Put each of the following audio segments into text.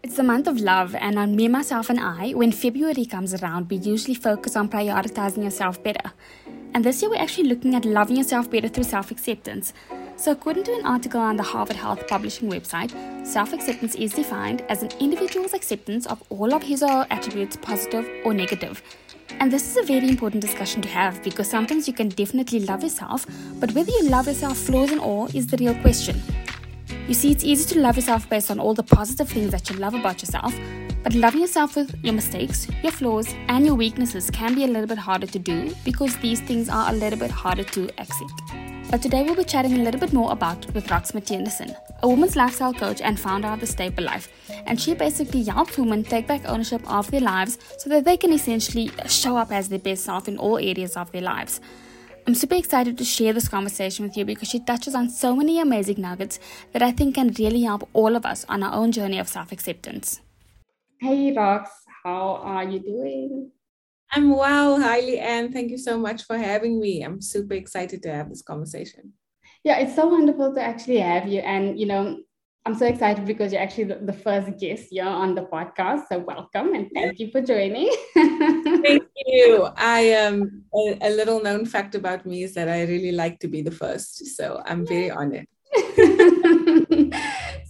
It's the month of love, and on Me, Myself, and I, when February comes around, we usually focus on prioritizing yourself better. And this year, we're actually looking at loving yourself better through self acceptance. So, according to an article on the Harvard Health Publishing website, self acceptance is defined as an individual's acceptance of all of his or her attributes, positive or negative. And this is a very important discussion to have because sometimes you can definitely love yourself, but whether you love yourself flaws and all is the real question. You see, it's easy to love yourself based on all the positive things that you love about yourself, but loving yourself with your mistakes, your flaws, and your weaknesses can be a little bit harder to do because these things are a little bit harder to accept. But today we'll be chatting a little bit more about with Rox Mathienderson, a woman's lifestyle coach and founder of the Staple Life. And she basically helps women take back ownership of their lives so that they can essentially show up as their best self in all areas of their lives. I'm super excited to share this conversation with you because she touches on so many amazing nuggets that I think can really help all of us on our own journey of self acceptance. Hey, Rox, how are you doing? I'm well. Hi, Leanne. Thank you so much for having me. I'm super excited to have this conversation. Yeah, it's so wonderful to actually have you. And, you know, I'm so excited because you're actually the, first guest here on the podcast. So welcome and thank you for joining. thank you. I am um, a, a, little known fact about me is that I really like to be the first. So I'm very honored.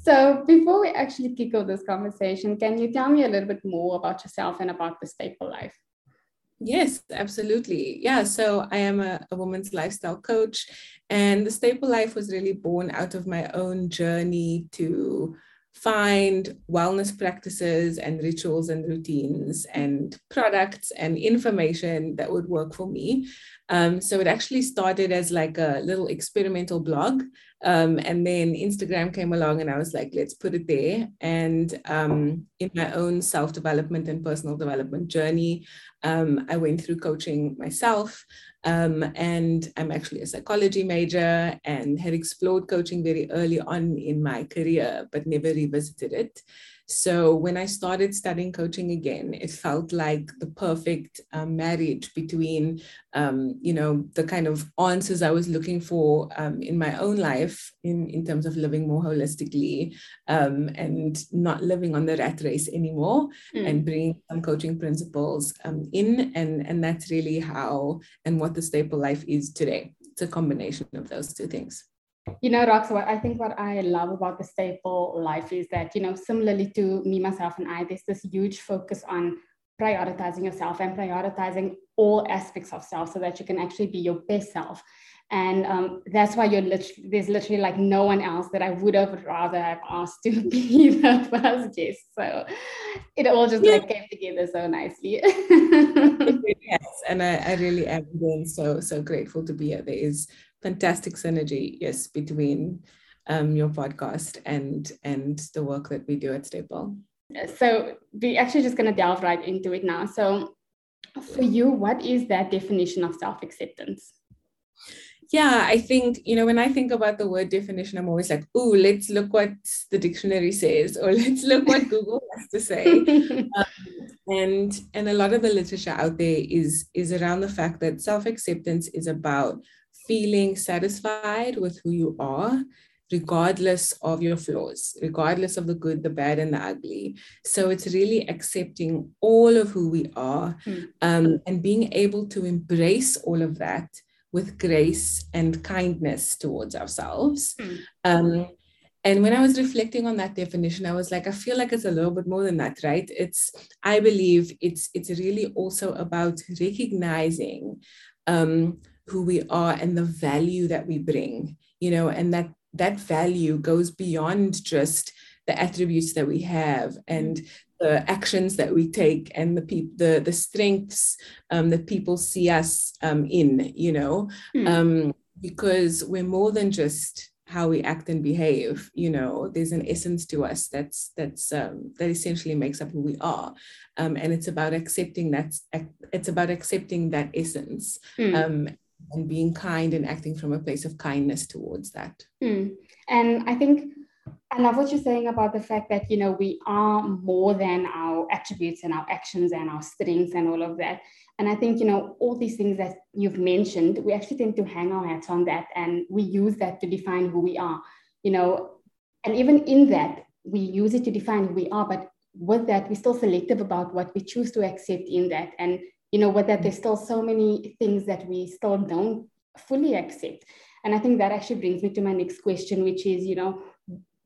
so before we actually kick off this conversation, can you tell me a little bit more about yourself and about the staple life? Yes, absolutely. Yeah. So I am a, a, woman's lifestyle coach, and the Staple Life was really born out of my own journey to find wellness practices and rituals and routines and products and information that would work for me. Um, so it actually started as like a little experimental blog. Um, and then Instagram came along and I was like, let's put it there. And um, in my own self development and personal development journey, um, I went through coaching myself. Um, and I'm actually a psychology major and had explored coaching very early on in my career, but never revisited it. So when I started studying coaching again, it felt like the perfect um, marriage between, um, you know, the kind of answers I was looking for um, in my own life in, in terms of living more holistically um, and not living on the rat race anymore mm. and bringing some coaching principles um, in. And, and that's really how and what the staple life is today. It's a combination of those two things. You know, Rox, what I think what I love about the staple life is that, you know, similarly to me, myself, and I, there's this huge focus on prioritizing yourself and prioritizing all aspects of self so that you can actually be your best self. And um, that's why you're literally, there's literally like no one else that I would have rather have asked to be the first guest. So it all just yeah. like came together so nicely. yes, and I, I really am again so so grateful to be here. There is fantastic synergy, yes, between um, your podcast and and the work that we do at Staple. So we're actually just going to delve right into it now. So for you, what is that definition of self-acceptance? Yeah, I think, you know, when I think about the word definition, I'm always like, oh, let's look what the dictionary says, or let's look what Google has to say. um, and and a lot of the literature out there is is around the fact that self-acceptance is about feeling satisfied with who you are, regardless of your flaws, regardless of the good, the bad, and the ugly. So it's really accepting all of who we are mm. um, and being able to embrace all of that with grace and kindness towards ourselves. Mm. Um, and when I was reflecting on that definition, I was like, I feel like it's a little bit more than that, right? It's, I believe it's it's really also about recognizing um, who we are and the value that we bring you know and that that value goes beyond just the attributes that we have and the actions that we take and the pe- the the strengths um, that people see us um, in you know mm. um, because we're more than just how we act and behave you know there's an essence to us that's that's um, that essentially makes up who we are um, and it's about accepting that it's about accepting that essence mm. And being kind and acting from a place of kindness towards that. Mm. And I think I love what you're saying about the fact that, you know, we are more than our attributes and our actions and our strengths and all of that. And I think, you know, all these things that you've mentioned, we actually tend to hang our hats on that and we use that to define who we are, you know, and even in that, we use it to define who we are, but with that, we're still selective about what we choose to accept in that. And, you know, that, there's still so many things that we still don't fully accept. And I think that actually brings me to my next question, which is, you know,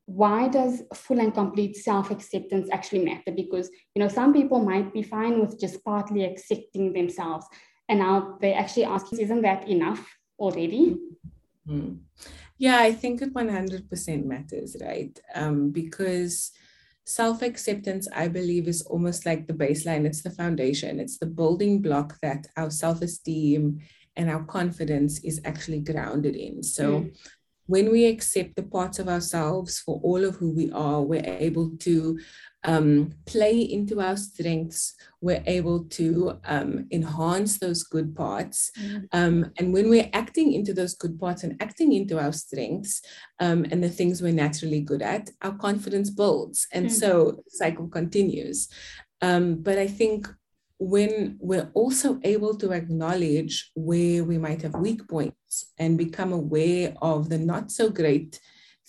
why does full and complete self-acceptance actually matter? Because, you know, some people might be fine with just partly accepting themselves. And now they actually ask, isn't that enough already? Mm-hmm. Yeah, I think it 100% matters, right? Um, because self acceptance, I believe, is almost like the baseline, it's the foundation, it's the building block that our self esteem and our confidence is actually grounded in. So, mm. When we accept the parts of ourselves for all of who we are, we're able to um, play into our strengths, we're able to um, enhance those good parts. Mm. Um, and when we're acting into those good parts and acting into our strengths um, and the things we're naturally good at, our confidence builds. And mm. so the cycle continues. Um, but I think when we're also able to acknowledge where we might have weak points and become aware of the not so great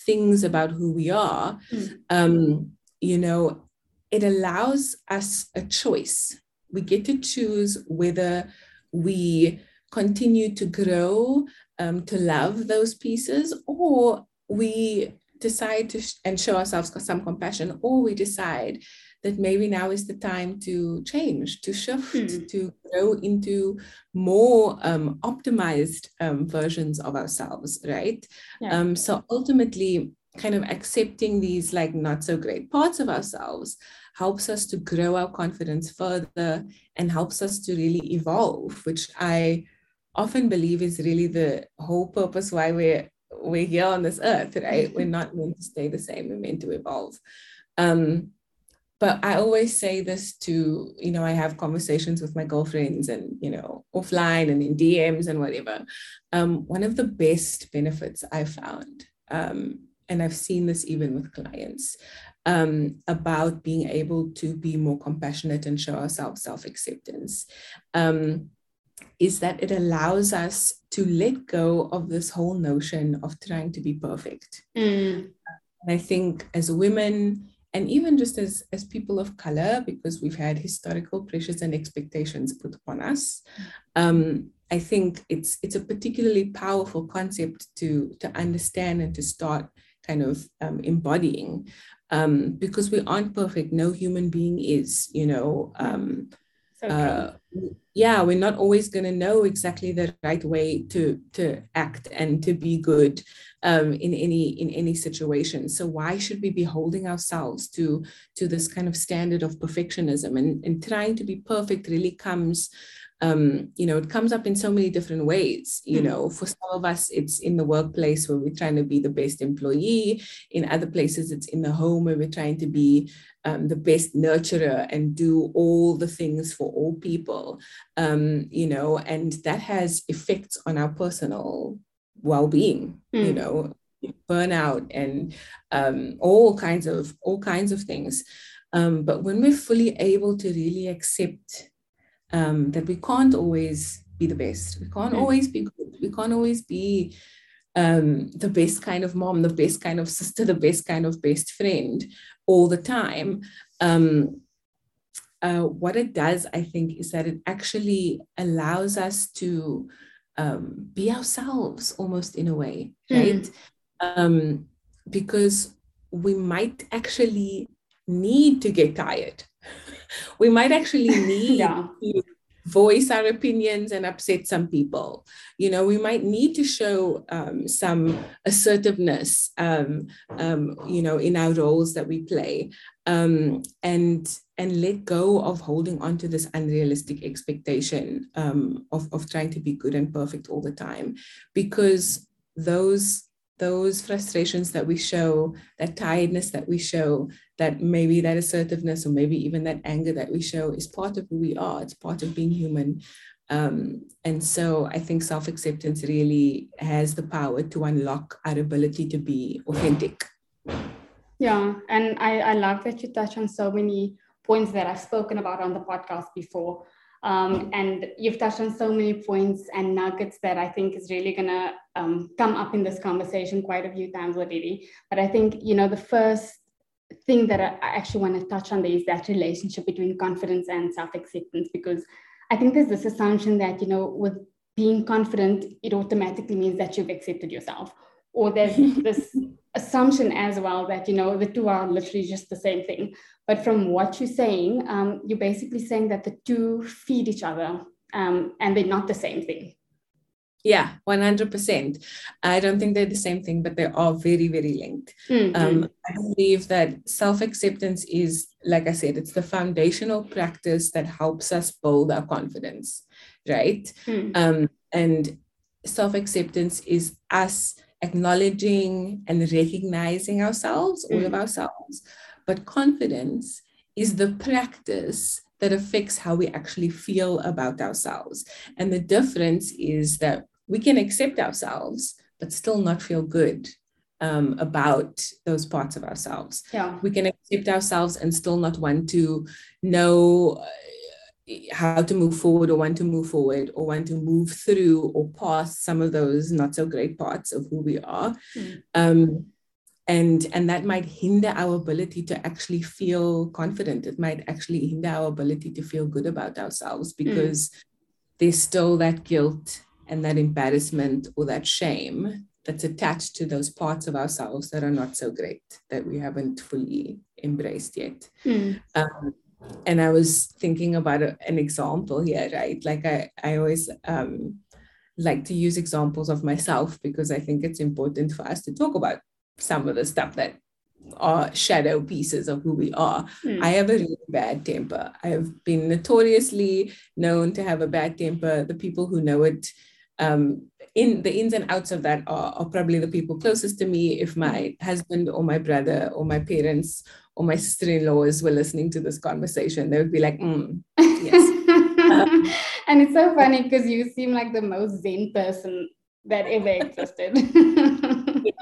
things about who we are, mm. um, you know, it allows us a choice. We get to choose whether we continue to grow, um, to love those pieces, or we decide to sh- and show ourselves some compassion, or we decide that maybe now is the time to change, to shift, mm. to grow into more um, optimized um, versions of ourselves, right? Yeah. Um, so ultimately, kind of accepting these like not so great parts of ourselves helps us to grow our confidence further and helps us to really evolve which i often believe is really the whole purpose why we're we're here on this earth right we're not meant to stay the same we're meant to evolve um, but i always say this to you know i have conversations with my girlfriends and you know offline and in dms and whatever um, one of the best benefits i found um, and I've seen this even with clients, um, about being able to be more compassionate and show ourselves self acceptance. Um, is that it allows us to let go of this whole notion of trying to be perfect. Mm. And I think as women, and even just as, as people of color, because we've had historical pressures and expectations put upon us, um, I think it's it's a particularly powerful concept to to understand and to start kind of um, embodying um, because we aren't perfect. No human being is, you know. Um, okay. uh, yeah, we're not always going to know exactly the right way to to act and to be good um, in any in any situation. So why should we be holding ourselves to to this kind of standard of perfectionism and, and trying to be perfect really comes um, you know, it comes up in so many different ways. You mm. know, for some of us, it's in the workplace where we're trying to be the best employee. In other places, it's in the home where we're trying to be um, the best nurturer and do all the things for all people. Um, you know, and that has effects on our personal well-being. Mm. You know, burnout and um, all kinds of all kinds of things. Um, but when we're fully able to really accept um, that we can't always be the best. We can't always be good. We can't always be um, the best kind of mom, the best kind of sister, the best kind of best friend all the time. Um, uh, what it does, I think, is that it actually allows us to um, be ourselves almost in a way, hmm. right? Mm. because we might actually need to get tired we might actually need yeah. to voice our opinions and upset some people. You know, we might need to show um, some assertiveness, um, um, you know, in our roles that we play, um, and and let go of holding on to this unrealistic expectation um, of of trying to be good and perfect all the time, because those those frustrations that we show, that tiredness that we show, that maybe that assertiveness or maybe even that anger that we show is part of who we are. It's part of being human. Um, and so I think self acceptance really has the power to unlock our ability to be authentic. Yeah. And I, I love that you touch on so many points that I've spoken about on the podcast before. Um, and you've touched on so many points and nuggets that I think is really going to um, come up in this conversation quite a few times already. But I think, you know, the first thing that I actually want to touch on there is that relationship between confidence and self acceptance, because I think there's this assumption that, you know, with being confident, it automatically means that you've accepted yourself. Or there's this assumption as well that, you know, the two are literally just the same thing. But from what you're saying, um, you're basically saying that the two feed each other um, and they're not the same thing. Yeah, 100%. I don't think they're the same thing, but they are very, very linked. Mm-hmm. Um, I believe that self acceptance is, like I said, it's the foundational practice that helps us build our confidence, right? Mm. Um, and self acceptance is us acknowledging and recognizing ourselves, all mm. of ourselves. But confidence is the practice that affects how we actually feel about ourselves. And the difference is that we can accept ourselves, but still not feel good um, about those parts of ourselves. Yeah. We can accept ourselves and still not want to know uh, how to move forward or want to move forward or want to move through or past some of those not so great parts of who we are. Mm. Um, and and that might hinder our ability to actually feel confident it might actually hinder our ability to feel good about ourselves hmm. because mm. there's still that guilt and that embarrassment or that shame that's attached to those parts of ourselves that are not so great that we haven't fully embraced yet. Mm. Um, and I was thinking about a, an example here, right? Like I, I always um, like to use examples of myself because I think it's important for us to talk about some of the stuff that are shadow pieces of who we are. Mm. I have a really bad temper. I have been notoriously known to have a bad temper. The people who know it um, in the ins and outs of that are, are, probably the people closest to me. If my husband or my brother or my parents or my sister-in-laws were listening to this conversation, they would be like, mm, yes. um, and it's so funny because you seem like the most zen person that ever existed.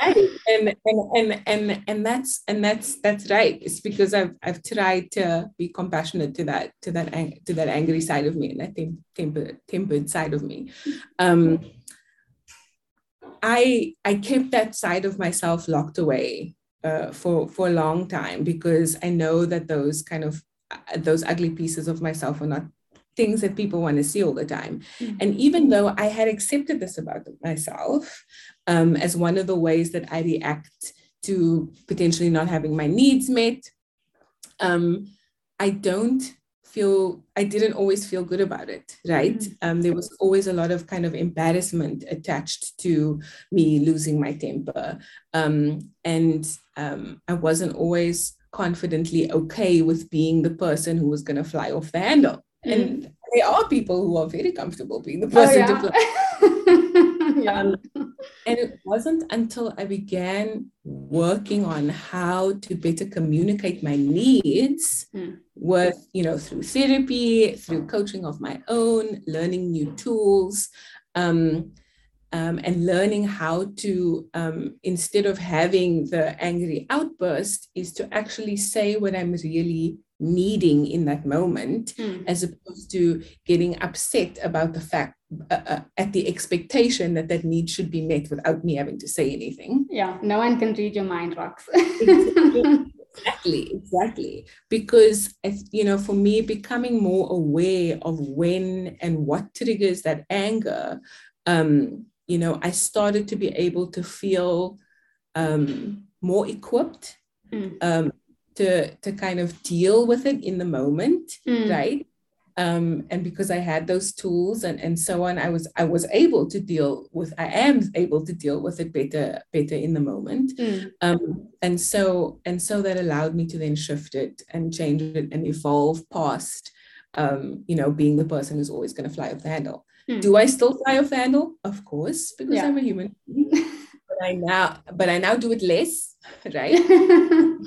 and, and and and and that's and that's that's right. It's because I've I've tried to be compassionate to that to that to that angry side of me and that tempered tempered side of me. Um, I I kept that side of myself locked away uh, for for a long time because I know that those kind of uh, those ugly pieces of myself are not things that people want to see all the time. Mm-hmm. And even though I had accepted this about myself um, as one of the ways that I react to potentially not having my needs met, um, I don't feel, I didn't always feel good about it, right? Mm-hmm. Um, there was always a lot of kind of embarrassment attached to me losing my temper. Um, and um, I wasn't always confidently okay with being the person who was going to fly off the handle. Mm. And there are people who are very comfortable being the person oh, yeah. to play. yeah. Um, and it wasn't until I began working on how to better communicate my needs mm. with, you know, through therapy, through coaching of my own, learning new tools, um, um, and learning how to, um, instead of having the angry outburst, is to actually say what I'm really needing in that moment mm. as opposed to getting upset about the fact uh, uh, at the expectation that that need should be met without me having to say anything yeah no one can read your mind Rox exactly exactly because you know for me becoming more aware of when and what triggers that anger um you know i started to be able to feel um more equipped mm. um to to kind of deal with it in the moment mm. right um, and because I had those tools and, and so on, I was I was able to deal with I am able to deal with it better better in the moment, mm. um, and so and so that allowed me to then shift it and change it and evolve past, um, you know, being the person who's always going to fly off the handle. Mm. Do I still fly off the handle? Of course, because yeah. I'm a human. but I now but I now do it less, right?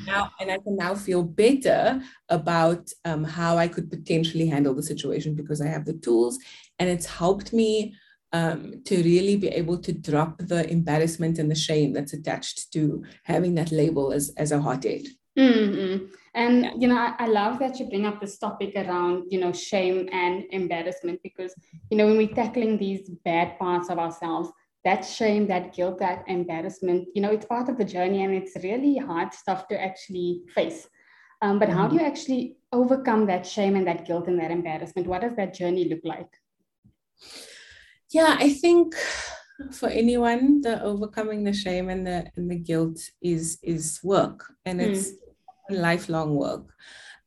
now and I can now feel better about um, how I could potentially handle the situation because I have the tools, and it's helped me um, to really be able to drop the embarrassment and the shame that's attached to having that label as as a hothead. Mm-hmm. And you know, I, I, love that you bring up this topic around you know shame and embarrassment because you know when we're tackling these bad parts of ourselves, that shame, that guilt, that embarrassment, you know, it's part of the journey and it's really hard stuff to actually face. Um, but how do you mm-hmm. actually overcome that shame and that guilt and that embarrassment? What does that journey look like? Yeah, I think for anyone, the overcoming the shame and the and the guilt is is work, and it's mm. lifelong work.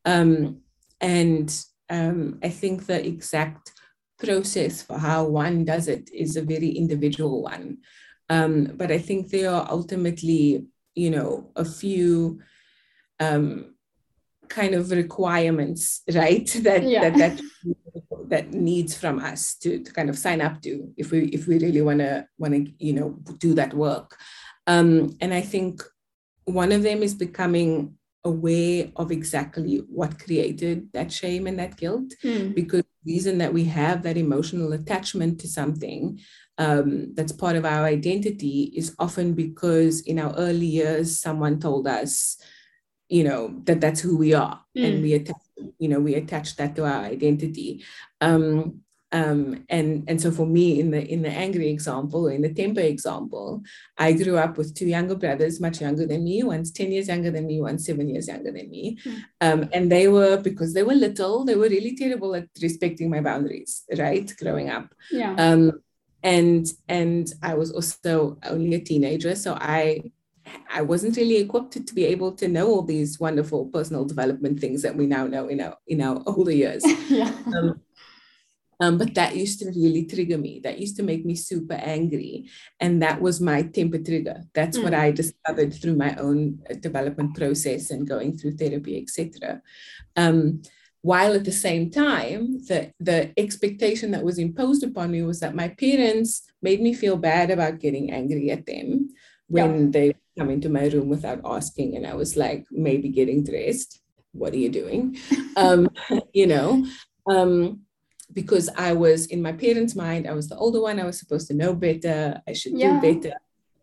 Um, and um, I think the exact process for how one does it is a very individual one. Um, but I think there are ultimately, you know, a few um, kind of requirements, right? That yeah. that that that needs from us to, to kind of sign up to if we if we really want to want to you know do that work. Um, and I think one of them is becoming aware of exactly what created that shame and that guilt mm. because reason that we have that emotional attachment to something um, that's part of our identity is often because in our early years someone told us you know that that's who we are mm. and we attach you know we attach that to our identity um, um, and and so for me in the in the angry example in the temper example i grew up with two younger brothers much younger than me one's 10 years younger than me one's seven years younger than me mm. um, and they were because they were little they were really terrible at respecting my boundaries right growing up yeah um, and and i was also only a teenager so i I wasn't really equipped to, be able to know all these wonderful personal development things that we now know in our in our older years. yeah. um, um, but that used to really trigger me. That used to make me super angry. And that was my temper trigger. That's mm. what I discovered through my own uh, development process and going through therapy, etc. Um, while at the same time, the, the expectation that was imposed upon me was that my parents made me feel bad about getting angry at them when yeah. they come into my room without asking. And I was like, maybe getting dressed. What are you doing? um, you know, um, because I was in my parents' mind, I was the older one. I was supposed to know better. I should yeah. do better.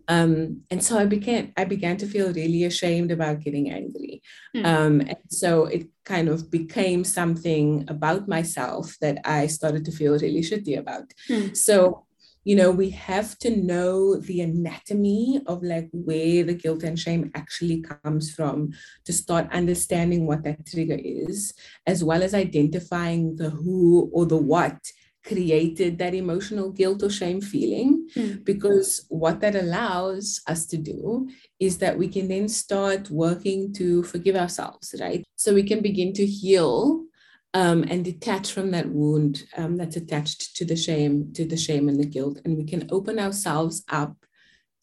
Um, and so I began I began to feel really ashamed about getting angry. Mm. Um, and so it kind of became something about myself that I started to feel really shitty about. Mm. So you know we have to know the anatomy of like where the guilt and shame actually comes from to start understanding what that trigger is as well as identifying the who or the what created that emotional guilt or shame feeling mm. because what that allows us to do is that we can then start working to forgive ourselves right so we can begin to heal um, and detach from that wound um, that's attached to the shame, to the shame and the guilt. And we can open ourselves up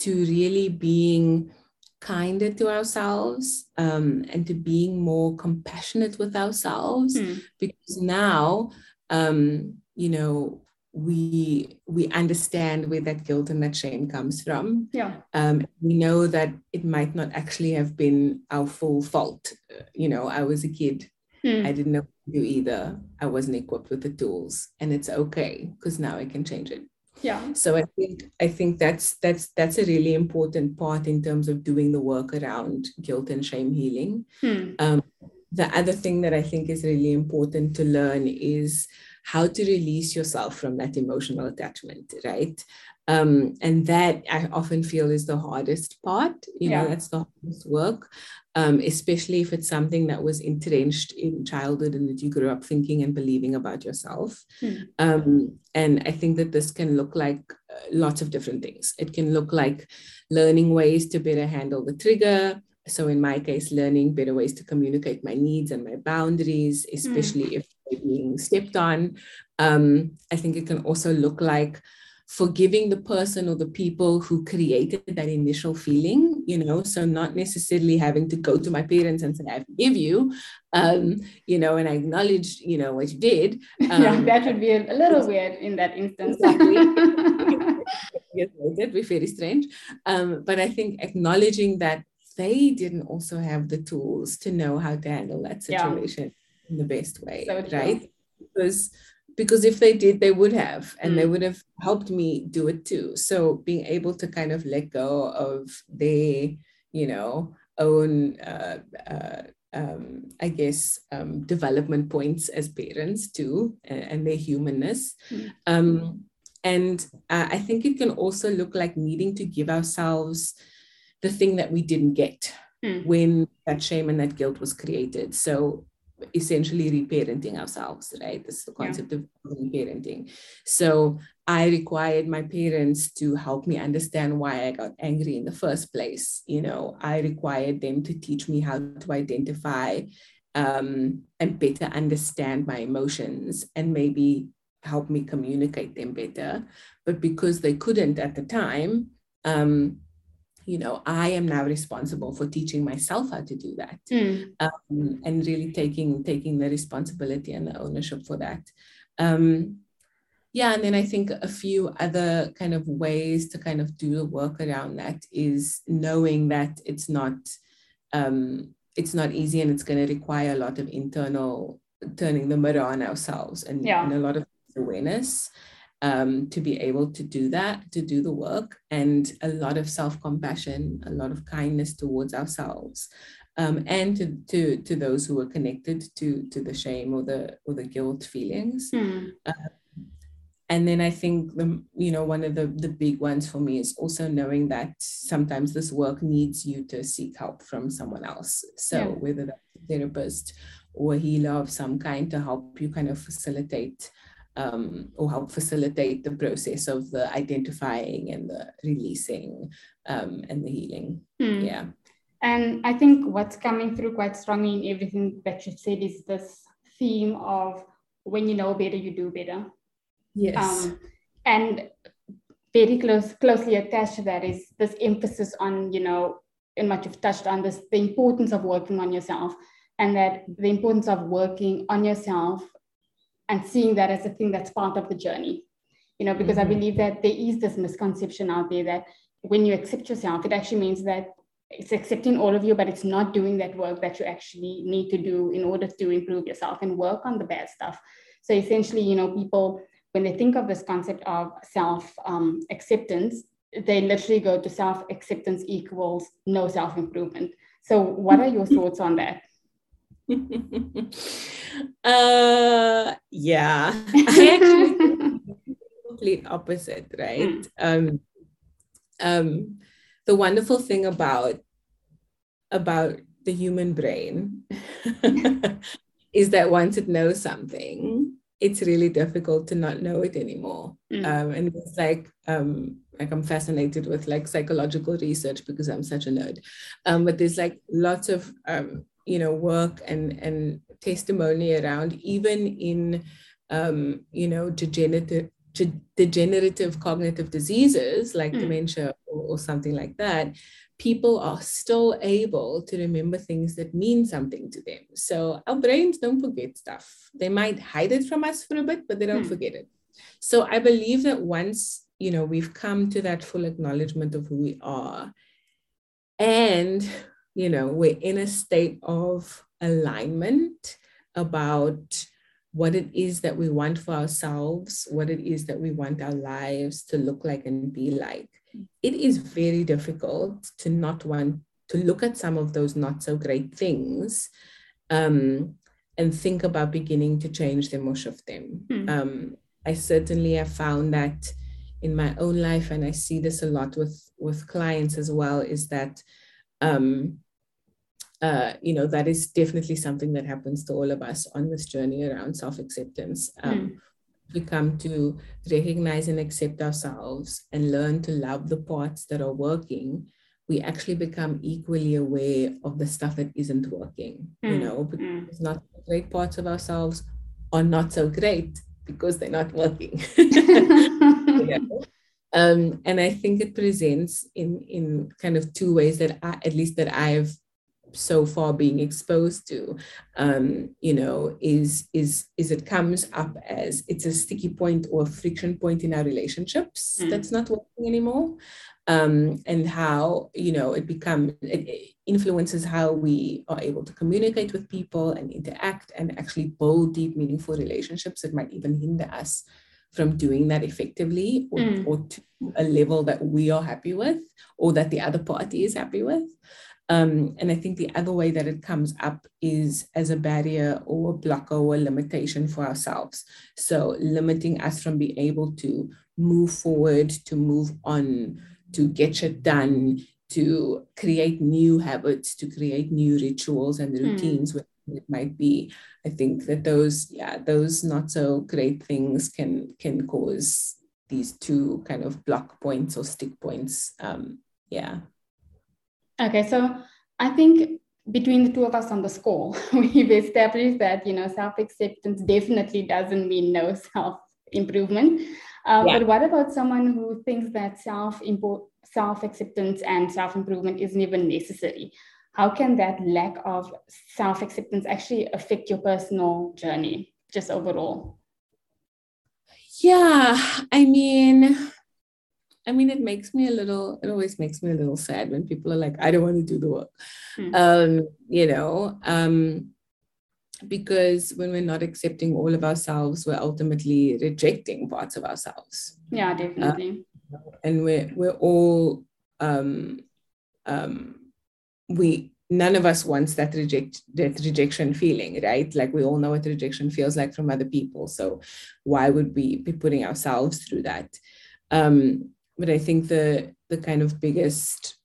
to really being kinder to ourselves um, and to being more compassionate with ourselves mm. because now um, you know we we understand where that guilt and that shame comes from yeah um, we know that it might not actually have been our full fault you know i was a kid mm. i didn't know do either. I wasn't equipped with the tools, and it's okay because now I can change it. Yeah. So I think I think that's that's that's a really important part in terms of doing the work around guilt and shame healing. Hmm. Um, the other thing that I think is really important to learn is how to release yourself from that emotional attachment, right? Um, and that I often feel is the hardest part. You yeah. know, that's the hardest work um, especially if it's something that was entrenched in childhood and that you grew up thinking and believing about yourself. Hmm. Um, and I think that this can look like uh, lots of different things. It can look like learning ways to better handle the trigger. So, in my case, learning better ways to communicate my needs and my boundaries, especially hmm. if they're being stepped on. Um, I think it can also look like forgiving the person or the people who created that initial feeling, you know, so not necessarily having to go to my parents and say, I forgive you, um, you know, and I acknowledge, you know, what you did. Um, yeah, that would be a little weird in that instance. Exactly. yes, that'd be very strange. Um, but I think acknowledging that they didn't also have the tools to know how to handle that situation yeah. in the best way, so right? Because because if they did they would have and mm. they would have helped me do it too so being able to kind of let go of their you know own uh, uh, um, I guess um, development points as parents too, and, and their humanness. Mm. Um, and uh, I think it can also look like needing to give ourselves the thing that we didn't get mm. when that shame and that guilt was created. So essentially reparenting ourselves, right? This is the concept yeah. of reparenting. So I required my parents to help me understand why I got angry in the first place. You know, I required them to teach me how to identify um, and better understand my emotions and maybe help me communicate them better. But because they couldn't at the time, um, you know, I am now responsible for teaching myself how to do that, mm. um, and really taking taking the responsibility and the ownership for that. Um, yeah, and then I think a few other kind of ways to kind of do the work around that is knowing that it's not um, it's not easy and it's going to require a lot of internal turning the mirror on ourselves and, yeah. and a lot of awareness um, to be able to do that, to do the work, and a lot of self compassion, a lot of kindness towards ourselves. Um, and to, to to those who are connected to to the shame or the or the guilt feelings. Mm. Uh, and then I think the you know one of the the big ones for me is also knowing that sometimes this work needs you to seek help from someone else. So yeah. whether that's a therapist or a healer of some kind to help you kind of facilitate um, or help facilitate the process of the identifying and the releasing um, and the healing. Mm. Yeah. And I think what's coming through quite strongly in everything that you said is this theme of when you know better, you do better. Yes. Um, and very close, closely attached to that is this emphasis on, you know, and much you've touched on this, the importance of working on yourself and that the importance of working on yourself and seeing that as a thing that's part of the journey. You know, because mm-hmm. I believe that there is this misconception out there that when you accept yourself, it actually means that it's accepting all of you, but it's not doing that work that you actually need to do in order to improve yourself and work on the bad stuff. So essentially, you know, people, when they think of this concept of self um, acceptance, they literally go to self acceptance equals no self improvement. So, what are your thoughts on that? uh yeah i actually complete opposite right hmm. um um the wonderful thing about about the human brain is that once it knows something it's really difficult to not know it anymore mm. um, and it's like um, like i'm fascinated with like psychological research because i'm such a nerd um, but there's like lots of um, you know work and and testimony around even in um, you know degenerative degenerative cognitive diseases like mm. dementia or, or, something like that people are still able to remember things that mean something to them so our brains don't forget stuff they might hide it from us for a bit but they don't mm. forget it so i believe that once you know we've come to that full acknowledgement of who we are and you know we're in a state of alignment about what it is that we want for ourselves what it is that we want our lives to look like and be like it is very difficult to not want to look at some of those not so great things um, and think about beginning to change them or shift them mm. um, i certainly have found that in my own life and i see this a lot with with clients as well is that um, uh, you know, that is definitely something that happens to all of us on this journey around self acceptance. Um, mm. We come to recognize and accept ourselves and learn to love the parts that are working. We actually become equally aware of the stuff that isn't working, mm. you know, because mm. not great parts of ourselves are not so great because they're not working. yeah. um, and I think it presents in in kind of two ways that I, at least that I've so far being exposed to um, you know is is is it comes up as it's a sticky point or a friction point in our relationships mm. that's not working anymore um, and how you know it becomes it influences how we are able to communicate with people and interact and actually build deep meaningful relationships that might even hinder us from doing that effectively or, mm. or to a level that we are happy with or that the other party is happy with um, and I think the other way that it comes up is as a barrier or a blocker or a limitation for ourselves. So limiting us from being able to move forward, to move on, to get shit done, to create new habits, to create new rituals and hmm. routines, mm. it might be. I think that those, yeah, those not so great things can can cause these two kind of block points or stick points. Um, yeah. Okay, so I think between the two of us on the call, we've established that you know self acceptance definitely doesn't mean no self improvement. Um, yeah. But what about someone who thinks that self self acceptance and self improvement isn't even necessary? How can that lack of self acceptance actually affect your personal journey, just overall? Yeah, I mean, I mean, it makes me a little, it always makes me a little sad when people are like, I don't want to do the work. Hmm. Um, you know, um, because when we're not accepting all of ourselves, we're ultimately rejecting parts of ourselves. Yeah, definitely. Uh, and we're we're all um, um, we none of us wants that reject that rejection feeling, right? Like we all know what rejection feels like from other people. So why would we be putting ourselves through that? Um, but I think the the kind of biggest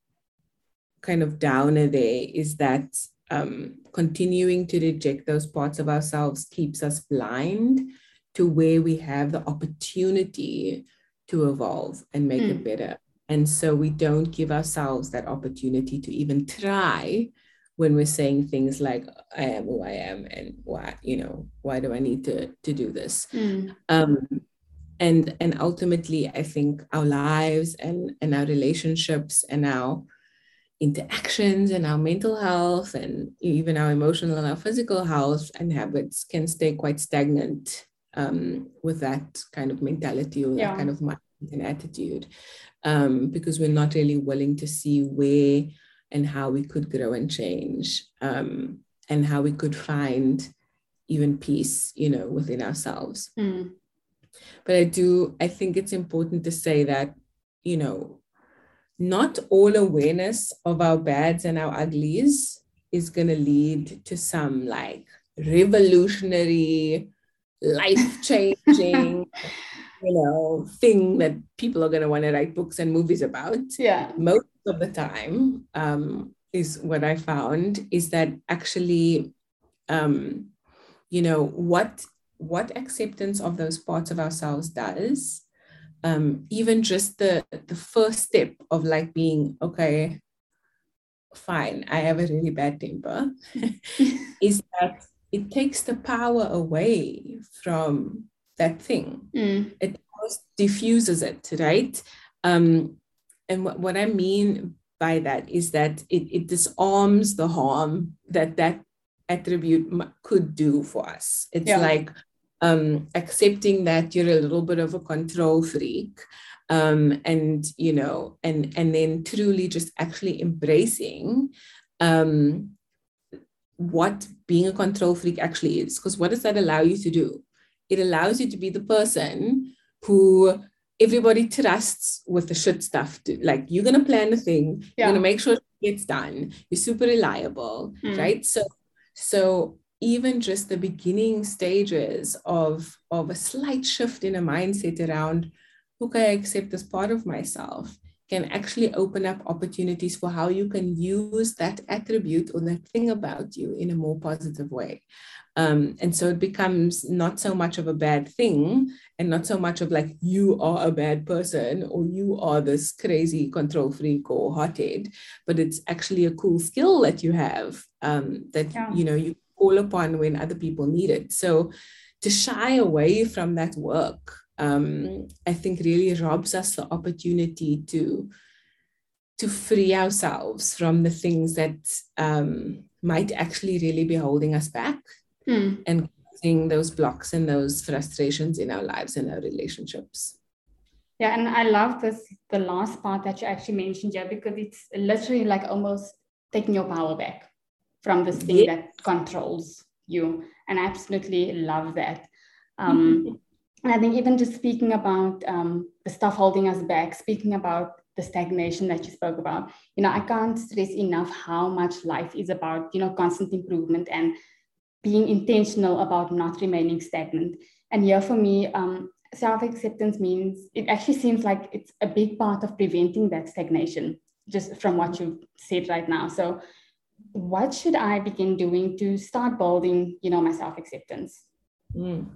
kind of downer there is that um, continuing to reject those parts of ourselves keeps us blind to where we have the opportunity to evolve and make mm. it hmm. better. And so we don't give ourselves that opportunity to even try when we're saying things like, I am who I am and why, you know, why do I need to, to do this? Mm. Um, and and ultimately i think our lives and and our relationships and our interactions and our mental health and even our emotional and our physical health and habits can stay quite stagnant um, with that kind of mentality or yeah. that kind of mind and attitude um, because we're not really willing to see where and how we could grow and change um, and how we could find even peace you know within ourselves mm. But I do, I think it's important to say that, you know, not all awareness of our bads and our uglies is going to lead to some like revolutionary, life changing, you know, thing that people are going to want to write books and movies about. Yeah. Most of the time, um, is what I found is that actually, um, you know, what what acceptance of those parts of ourselves does um, even just the the first step of like being okay fine i have a really bad temper is that it takes the power away from that thing mm. it diffuses it right um, and what, what i mean by that is that it, it disarms the harm that that attribute could do for us it's yeah. like um, accepting that you're a little bit of a control freak um, and you know and and then truly just actually embracing um, what being a control freak actually is because what does that allow you to do it allows you to be the person who everybody trusts with the shit stuff to, like you're going to plan the thing yeah. you're going to make sure it gets done you're super reliable mm. right so so even just the beginning stages of, of a slight shift in a mindset around who can I accept as part of myself can actually open up opportunities for how you can use that attribute or that thing about you in a more positive way. Um, and so it becomes not so much of a bad thing and not so much of like you are a bad person or you are this crazy control freak or hothead, but it's actually a cool skill that you have um, that yeah. you know you call upon when other people need it. So to shy away from that work, um, I think really robs us the opportunity to to free ourselves from the things that um, might actually really be holding us back mm. and causing those blocks and those frustrations in our lives and our relationships. Yeah, and I love this the last part that you actually mentioned here because it's literally like almost taking your power back from this thing yeah. that controls you. And I absolutely love that. Um, mm-hmm. And I think even just speaking about um, the stuff holding us back, speaking about the stagnation that you spoke about, you know, I can't stress enough how much life is about, you know, constant improvement and being intentional about not remaining stagnant. And here for me, um, self acceptance means, it actually seems like it's a big part of preventing that stagnation, just from what you've said right now. So, what should I begin doing to start building, you know, my self acceptance? Mm.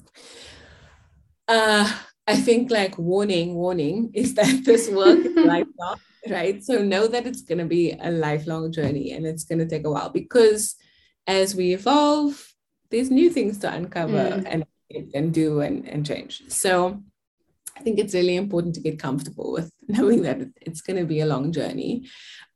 Uh, I think like warning, warning is that this work is lifelong, right? So know that it's going to be a lifelong journey and it's going to take a while because as we evolve, there's new things to uncover mm. and and do and, and change. So I think it's really important to get comfortable with knowing that it's going to be a long journey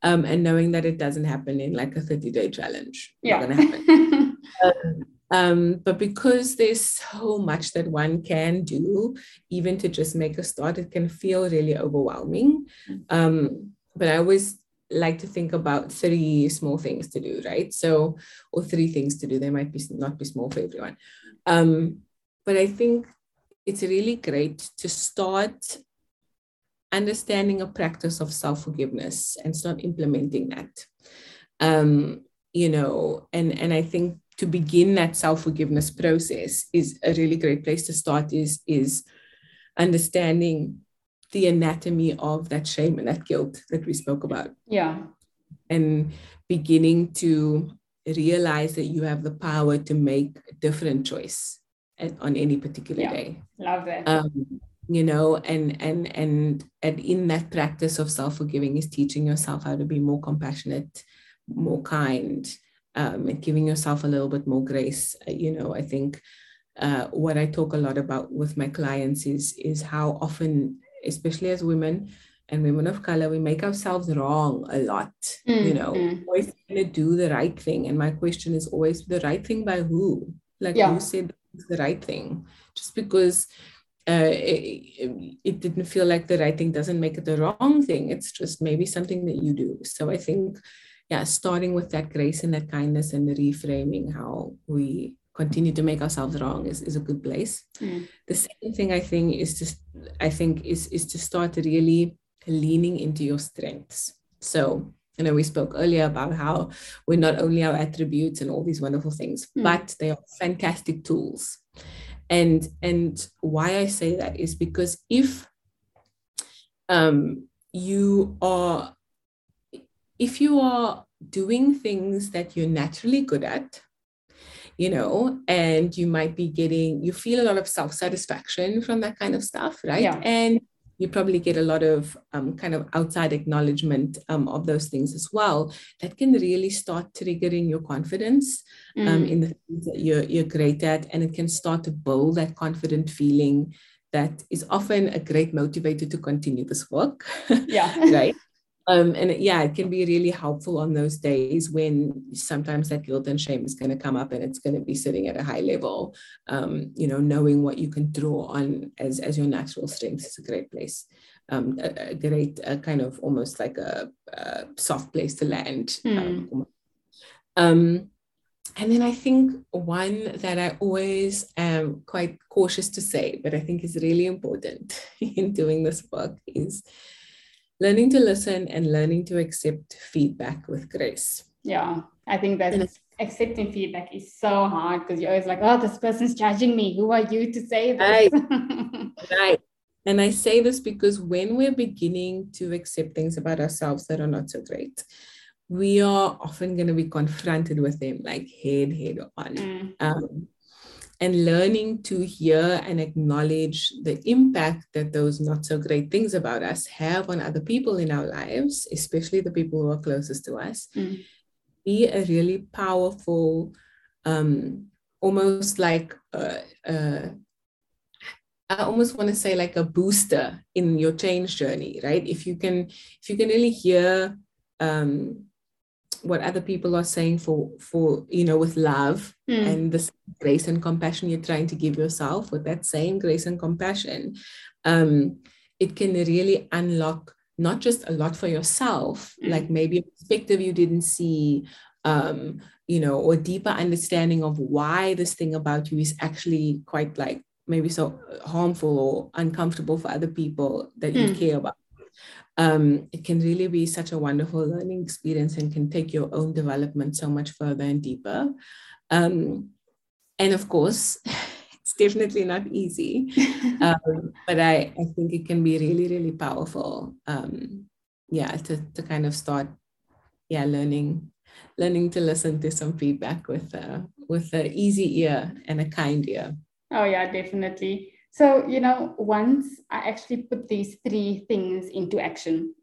um, and knowing that it doesn't happen in like a 30 day challenge. Yeah. um, um, but because there's so much that one can do, even to just make a start, it can feel really overwhelming. Um, but I always like to think about three small things to do, right? So, or three things to do. They might be not be small for everyone. Um, but I think it's really great to start understanding a practice of self-forgiveness and start implementing that. Um, you know, and and I think to begin that self-forgiveness process is a really great place to start is is understanding the anatomy of that shame and that guilt that we spoke about. Yeah. And beginning to realize that you have the power to make a different choice on any particular yeah. day. Love that. Um, you know, and and and and in that practice of self-forgiving is teaching yourself how to be more compassionate, more kind, um, and giving yourself a little bit more grace. Uh, you know, I think uh, what I talk a lot about with my clients is is how often, especially as women and women of color, we make ourselves wrong a lot. Mm, you know, mm. always trying to do the right thing, and my question is always the right thing by who? Like yeah. who said the right thing? Just because. Uh, it, it, didn't feel like the right thing doesn't make it the wrong thing. It's just maybe something that you do. So I think yeah, starting with that grace and that kindness and the reframing how we continue to make ourselves wrong is, is a good place. Mm. The second thing I think is just I think is is to start really leaning into your strengths. So you know, we spoke earlier about how we're not only our attributes and all these wonderful things, mm. but they are fantastic tools. And and why I say that is because if um, you are if you are doing things that you're naturally good at, you know, and you might be getting, you feel a lot of self satisfaction from that kind of stuff, right? Yeah. And you probably get a lot of um, kind of outside acknowledgement um, of those things as well. That can really start triggering your confidence um, mm. in the things that you're, you're great at, and it can start to build that confident feeling that is often a great motivator to continue this work. Yeah. right. Um, and yeah, it can be really helpful on those days when sometimes that guilt and shame is going to come up and it's going to be sitting at a high level. Um, you know, knowing what you can draw on as, as your natural strength is a great place. Um, a, a great uh, kind of almost like a, a, soft place to land. Mm. Um, and then I think one that I always am quite cautious to say, but I think is really important in doing this work is learning to listen and learning to accept feedback with grace. Yeah, I think that accepting feedback is so hard because you're always like, oh, this person's judging me. Who are you to say this? Right. right. And I say this because when we're beginning to accept things about ourselves that are not so great, we are often going to be confronted with them like head, head on. Mm. Um, and learning to hear and acknowledge the impact that those not so great things about us have on other people in our lives, especially the people who are closest to us, mm. be a really powerful, um, almost like a, a, I almost want to say like a booster in your change journey, right? If you can, if you can really hear um, what other people are saying for for you know with love mm. and the grace and compassion you're trying to give yourself with that same grace and compassion um, it can really unlock not just a lot for yourself mm. like maybe a perspective you didn't see um, you know or deeper understanding of why this thing about you is actually quite like maybe so harmful or uncomfortable for other people that mm. you hmm. care about um, it can really be such a wonderful learning experience and can take your own development so much further and deeper. Um, and of course, it's definitely not easy. Um, but I, I think it can be really, really powerful. Um, yeah, to, to kind of start, yeah, learning, learning to listen to some feedback with a, with an easy ear and a kind ear. Oh yeah, definitely. So, you know, once I actually put these three things into action,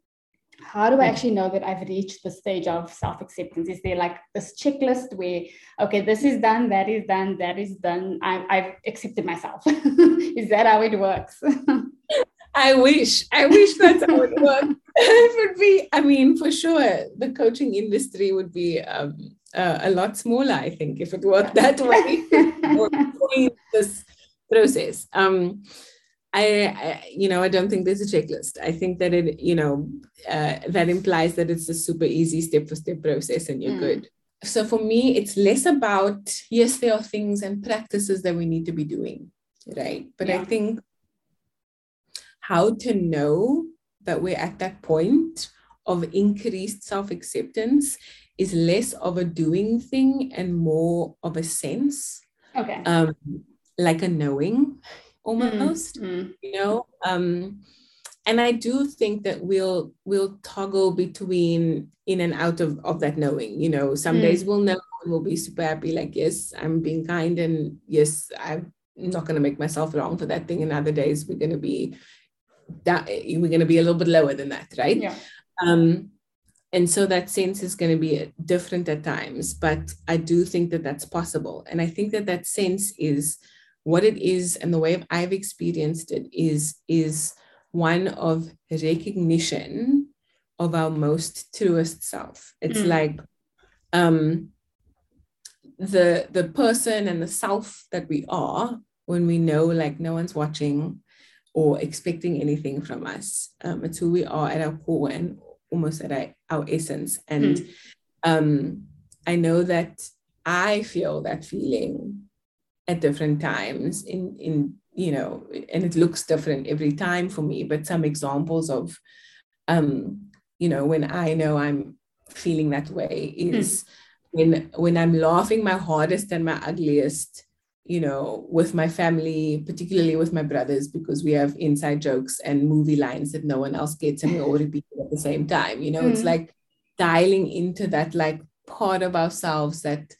how do I actually know that I've reached the stage of self acceptance? Is there like this checklist where, okay, this is done, that is done, that is done, I, I've accepted myself? is that how it works? I wish, I wish that's how it worked. it would be, I mean, for sure, the coaching industry would be um, uh, a lot smaller, I think, if it worked that way. this process. Um, I, I, you know, I don't think there's a checklist. I think that it, you know, uh, that implies that it's a super easy step for step process and you're mm. good. So for me, it's less about, yes, there are things and practices that we need to be doing, right? But yeah. I think how to know that we're at that point of increased self acceptance is less of a doing thing and more of a sense. Okay. Um, like a knowing almost, mm-hmm. you know. Um, and I do think that we'll we'll toggle between in and out of, of that knowing. You know, some mm. days we'll know and we'll be super happy, like, yes, I'm being kind, and yes, I'm not gonna make myself wrong for that thing. And other days we're gonna be that we're gonna be a little bit lower than that, right? Yeah. Um, and so that sense is going to be different at times but i do think that that's possible and i think that that sense is what it is and the way I've experienced it is, is one of recognition of our most truest self. It's mm. like um, the the person and the self that we are when we know like no one's watching or expecting anything from us. Um, it's who we are at our core and almost at our, our essence. And mm. um, I know that I feel that feeling at different times in in you know and it looks different every time for me but some examples of um you know when i know i'm feeling that way is mm. when when i'm laughing my hardest and my ugliest you know with my family particularly with my brothers because we have inside jokes and movie lines that no one else gets and we all repeat at the same time you know mm. it's hmm. like dialing into that like part of ourselves that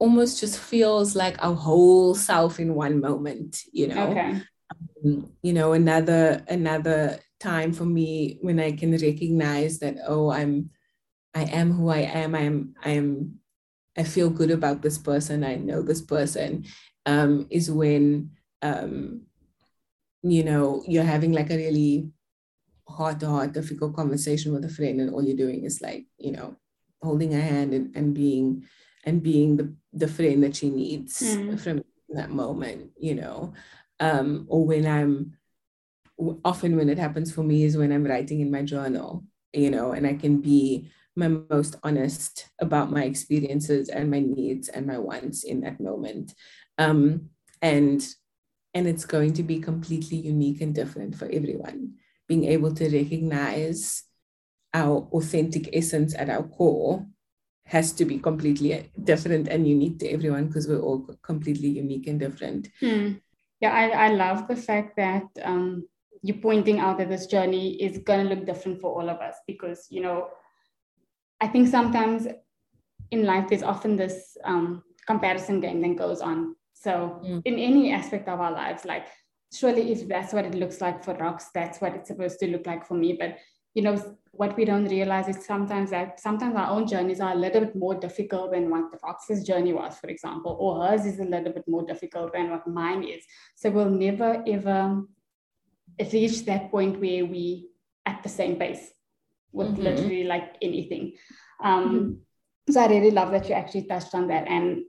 almost just feels like our whole self in one moment you know? Okay. um, you know another another time for me when i can recognize that oh i'm i am who i am. I am i am i feel good about this person. I know this person. Um, is when um, you know you're having like a really heart to heart difficult conversation with a friend and all you're doing is like you know holding a hand and, and being and being the, the friend that she needs mm. from that moment, you know. Um, or when I'm often when it happens for me is when I'm writing in my journal, you know, and I can be my most honest about my experiences and my needs and my wants in that moment. Um, and and it's going to be completely unique and different for everyone. Being able to recognize our authentic essence at our core has to be completely different and unique to everyone because we're all completely unique and different. Hmm. Yeah, I, I love the fact that um, you're pointing out that this journey is going to look different for all of us because, you know, I think sometimes in life there's often this um, comparison game that goes on. So, mm. in any aspect of our lives, like, surely if that's what it looks like for Rox, that's what it's supposed to look like for me. But you know, what we don't realize is sometimes that sometimes our own journeys are a little bit more difficult than what the fox's journey was, for example, or hers is a little bit more difficult than what mine is. So we'll never ever reach that point where we at the same pace with mm-hmm. literally like anything. Um, mm-hmm. So I really love that you actually touched on that. And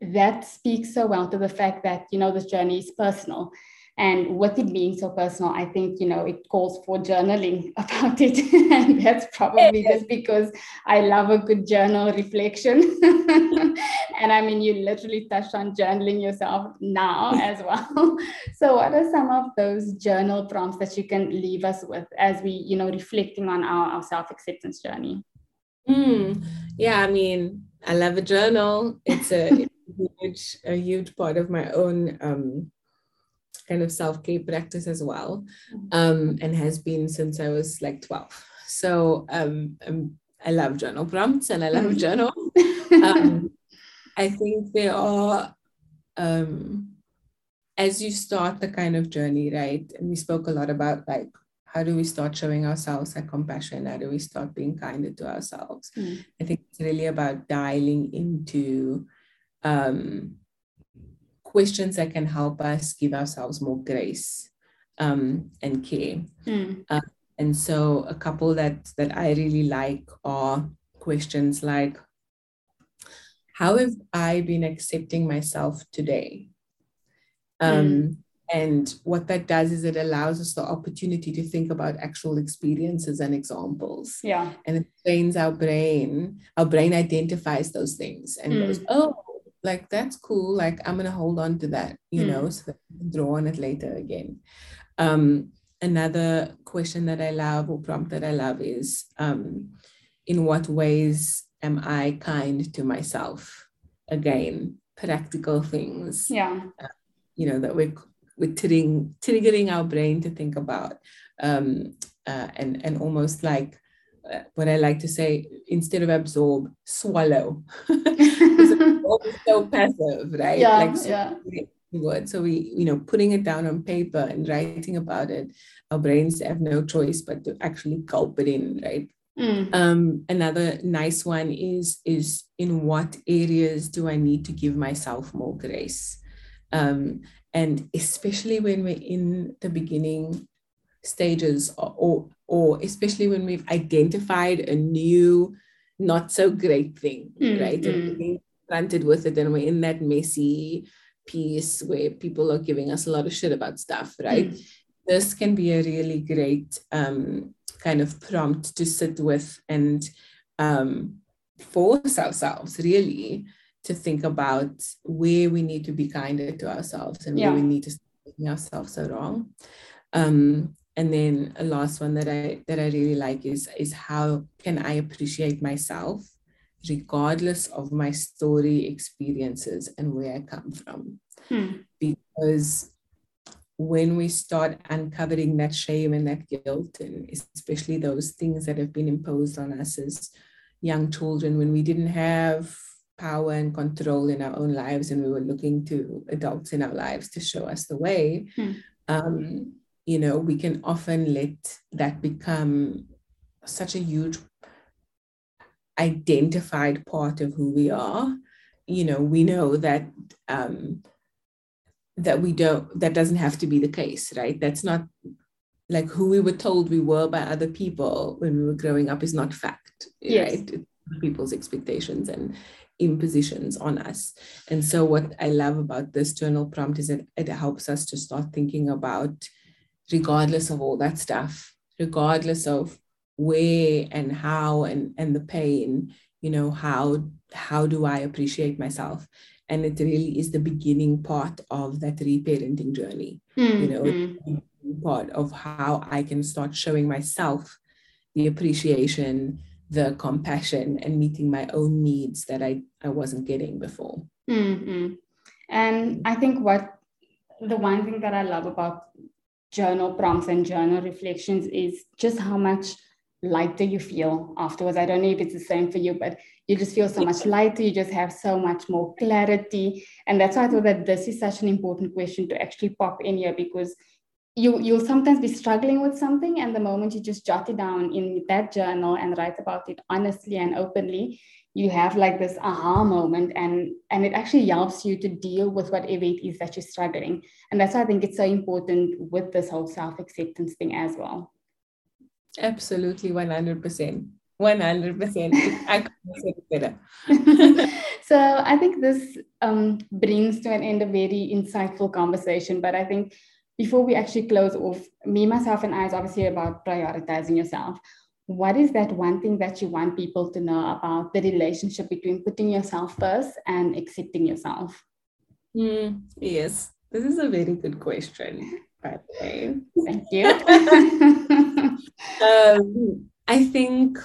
that speaks so well to the fact that, you know, this journey is personal and with it being so personal, I think, you know, it calls for journaling about it. and that's probably just because I love a good journal reflection. and I mean, you literally touched on journaling yourself now as well. so, what are some of those journal prompts that you can leave us with as we, you know, reflecting on our, our self acceptance journey? Mm, yeah, I mean, I love a journal. It's a huge, a huge part of my own um, kind of self-care practice as well, mm-hmm. um, and has been since I was like 12. So um, um, I love journal prompts and I love mm-hmm. journal. Um, I think there are, um, as you start the kind of journey, right? And we spoke a lot about like how do we start showing ourselves that compassion? How do we start being kinder to ourselves? Mm. I think it's really about dialing into um, questions that can help us give ourselves more grace um, and care. Mm. Uh, and so, a couple that that I really like are questions like, "How have I been accepting myself today?" Um, mm. And what that does is it allows us the opportunity to think about actual experiences and examples. Yeah. And it trains our brain. Our brain identifies those things and mm. goes, oh, like that's cool. Like I'm gonna hold on to that, you mm. know, so that I can draw on it later again. Um, another question that I love or prompt that I love is um, in what ways am I kind to myself? Again, practical things. Yeah. Uh, you know, that we're with triggering, triggering our brain to think about um, uh, and, and almost like what I like to say, instead of absorb, swallow. so passive, right? Yeah, like so yeah. Word. So we, you know, putting it down on paper and writing about it, our brains have no choice but to actually gulp it in, right? Mm. Um, another nice one is is in what areas do I need to give myself more grace? Um, and especially when we're in the beginning stages or, or, or especially when we've identified a new not so great thing mm, right mm. and being confronted with it and we're in that messy piece where people are giving us a lot of shit about stuff right mm. this can be a really great um, kind of prompt to sit with and um, force ourselves really to think about where we need to be kinder to ourselves and yeah. where we need to stop making ourselves so wrong. Um, and then a last one that I that I really like is is how can I appreciate myself regardless of my story experiences and where I come from. Hmm. Because when we start uncovering that shame and that guilt, and especially those things that have been imposed on us as young children when we didn't have power and control in our own lives and we were looking to adults in our lives to show us the way hmm. um, you know we can often let that become such a huge identified part of who we are you know we know that um, that we don't that doesn't have to be the case right that's not like who we were told we were by other people when we were growing up is not fact yes. right people's expectations and impositions on us. And so, what I love about this journal prompt is that it helps us to start thinking about, regardless of all that stuff, regardless of where and how and, and the pain, you know, how how do I appreciate myself? And it really is the beginning part of that reparenting journey, mm-hmm. you know, mm-hmm. part of how I can start showing myself the appreciation the compassion and meeting my own needs that I, I wasn't getting before. Mm-hmm. And I think what the one thing that I love about journal prompts and journal reflections is just how much lighter you feel afterwards. I don't know if it's the same for you, but you just feel so much lighter. You just have so much more clarity. And that's why I thought that this is such an important question to actually pop in here because you you'll sometimes be struggling with something and the moment you just jot it down in that journal and write about it honestly and openly you have like this aha moment and and it actually helps you to deal with whatever it is that you're struggling. And that's why i think it's so important with this whole self-acceptance thing as well. Absolutely 100% 100% i couldn't say it better. So i think this um, brings to an end a very insightful conversation but i think before we actually close off, me, myself, and I is obviously about prioritizing yourself. What is that one thing that you want people to know about the relationship between putting yourself first and accepting yourself? Mm, yes, this is a very good question, by the way. Thank you. um, I think,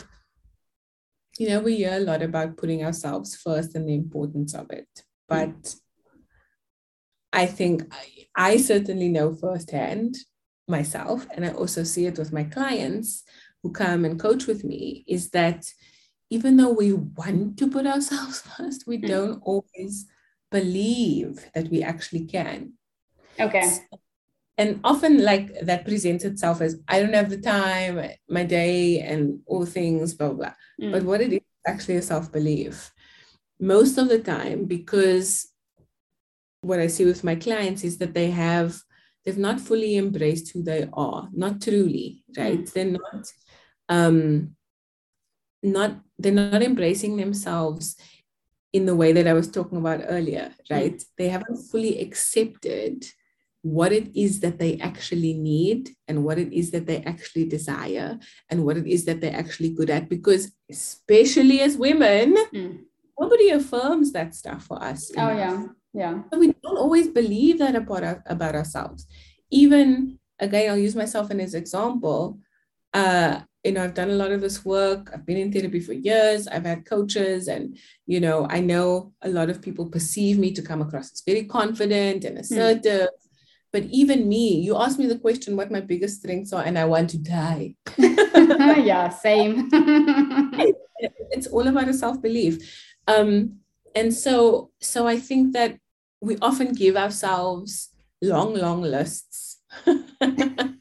you know, we hear a lot about putting ourselves first and the importance of it. but I think I, I certainly know firsthand myself, and I also see it with my clients who come and coach with me, is that even though we want to put ourselves first, we mm. don't always believe that we actually can. Okay. And often, like that presents itself as I don't have the time, my day, and all things, blah, blah, blah. Mm. But what it is actually a self belief. Most of the time, because what I see with my clients is that they have, they've not fully embraced who they are, not truly, right? Mm. They're not, um, not, they're not embracing themselves in the way that I was talking about earlier, right? Mm. They haven't fully accepted what it is that they actually need and what it is that they actually desire and what it is that they're actually good at. Because, especially as women, mm. nobody affirms that stuff for us. Oh, yeah. Yeah. So we don't always believe that about, our, about ourselves. Even, again, I'll use myself as an example. Uh, you know, I've done a lot of this work. I've been in therapy for years. I've had coaches, and you know, I know a lot of people perceive me to come across as very confident and hmm. assertive. Mm. But even me, you asked me the question what my biggest strengths are, and I want to die. yeah, same. it's all about a self belief, um, and so so I think that we often give ourselves long, long lists.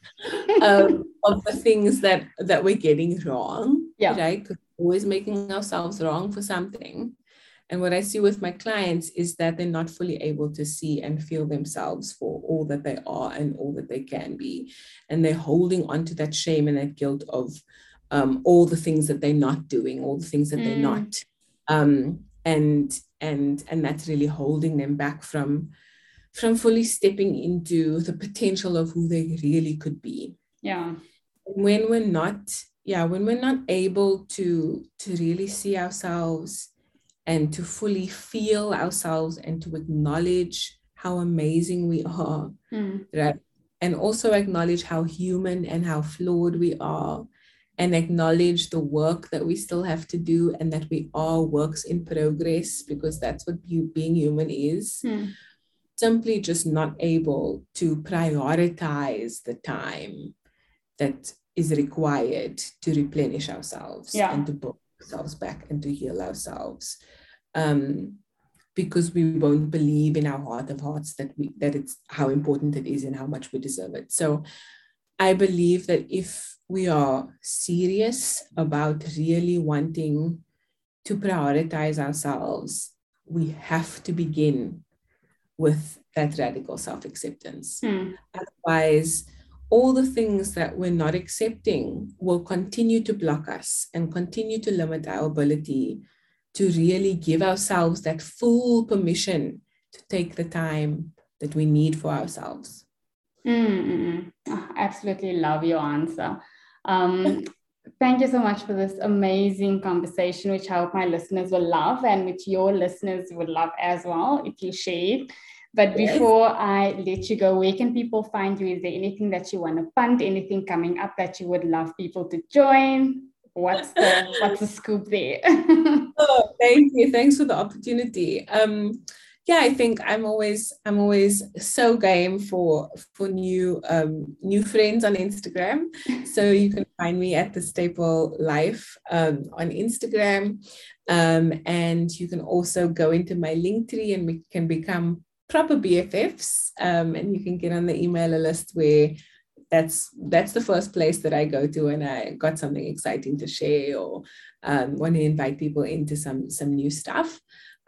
um, of the things that that we're getting wrong yeah. right because always making ourselves wrong for something. And what i see with my clients is that they're not fully able to see and feel themselves for all that they are and all that they can be. And they're holding on to that shame and that guilt of um, all the things that they're not doing all the things that mm. they're not. Um, and and and that's really holding them back from from fully stepping into the potential of who they really could be yeah when we're not yeah when we're not able to to really see ourselves and to fully feel ourselves and to acknowledge how amazing we are mm. right and also acknowledge how human and how flawed we are and acknowledge the work that we still have to do and that we are works in progress because that's what being human is mm. Simply just not able to prioritize the time that is required to replenish ourselves yeah. and to build ourselves back and to heal ourselves. Um, because we won't believe in our heart of hearts that we that it's how important it is and how much we deserve it. So I believe that if we are serious about really wanting to prioritize ourselves, we have to begin with that radical self-acceptance. Hmm. Otherwise, all the things that we're not accepting will continue to block us and continue to limit our ability to really give ourselves that full permission to take the time that we need for ourselves. Mm-hmm. Oh, absolutely love your answer. Um, thank you so much for this amazing conversation, which I hope my listeners will love and which your listeners will love as well if you share it. But before I let you go, where can people find you? Is there anything that you want to fund? Anything coming up that you would love people to join? What's the what's the scoop there? oh, thank you. Thanks for the opportunity. Um, yeah, I think I'm always I'm always so game for for new um, new friends on Instagram. So you can find me at the Staple Life um, on Instagram, um, and you can also go into my Linktree and we can become proper BFFs, um, and you can get on the email list where that's that's the first place that I go to when I got something exciting to share or um, want to invite people into some some new stuff.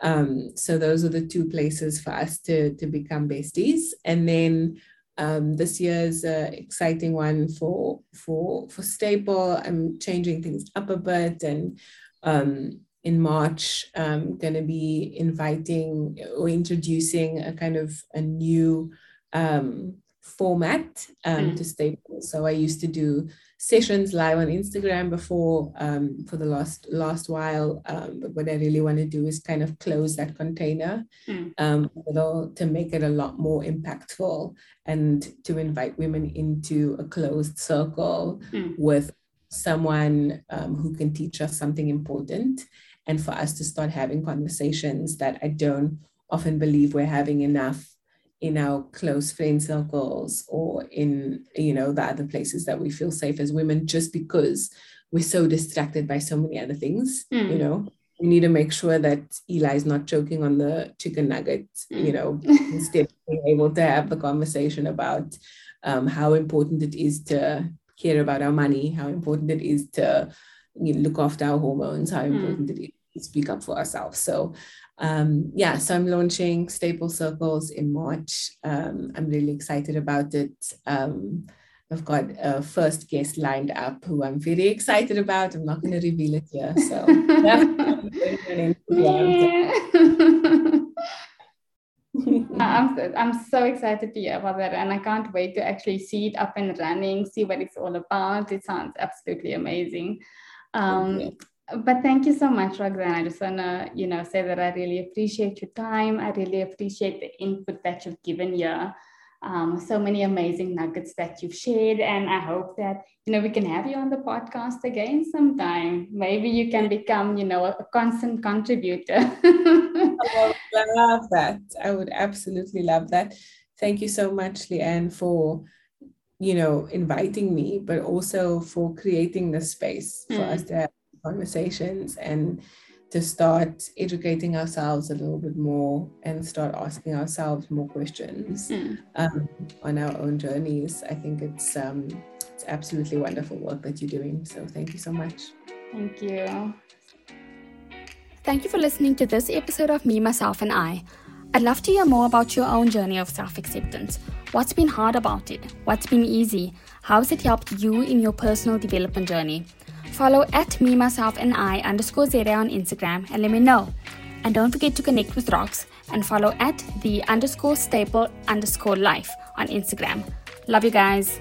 Um, so those are the two places for us to to become besties, and then. Um, this year's an exciting one for for for staple. I'm changing things up a bit and um, in March, I'm going to be inviting or introducing a kind of a new um, format um, mm. to Staple. So I used to do sessions live on Instagram before um, for the last last while. Um, but what I really want to do is kind of close that container mm. um, little, to make it a lot more impactful and to invite women into a closed circle mm. with someone um, who can teach us something important and for us to start having conversations that I don't often believe we're having enough in our close friend circles or in you know the other places that we feel safe as women just because we're so distracted by so many other things mm. you know we need to make sure that eli is not choking on the chicken nugget mm. you know instead of being able to have the conversation about um, how important it is to care about our money how important it is to you know, look after our hormones how mm. important mm. it is to speak up for ourselves so um, yeah, so I'm launching Staple Circles in March. Um, I'm really excited about it. Um, I've got a first guest lined up who I'm very excited about. I'm not going to reveal it here. So. I'm, I'm so excited to hear about that and I can't wait to actually see it up and running, see what it's all about. It sounds absolutely amazing. Um, but thank you so much, Roxanne. I just wanna, you know, say that I really appreciate your time. I really appreciate the input that you've given here. Um, so many amazing nuggets that you've shared, and I hope that you know we can have you on the podcast again sometime. Maybe you can become, you know, a constant contributor. I would love that. I would absolutely love that. Thank you so much, Leanne, for you know inviting me, but also for creating the space for mm. us to have conversations and to start educating ourselves a little bit more and start asking ourselves more questions mm. um, on our own journeys. I think it's um, it's absolutely wonderful work that you're doing. So thank you so much. Thank you. Thank you for listening to this episode of Me, Myself, and I. I'd love to hear more about your own journey of self acceptance. What's been hard about it? What's been easy? How has it helped you in your personal development journey? Follow at me, myself, and I underscore Zeta on Instagram and let me know. And don't forget to connect with Rox and follow at the underscore staple underscore life on Instagram. Love you guys.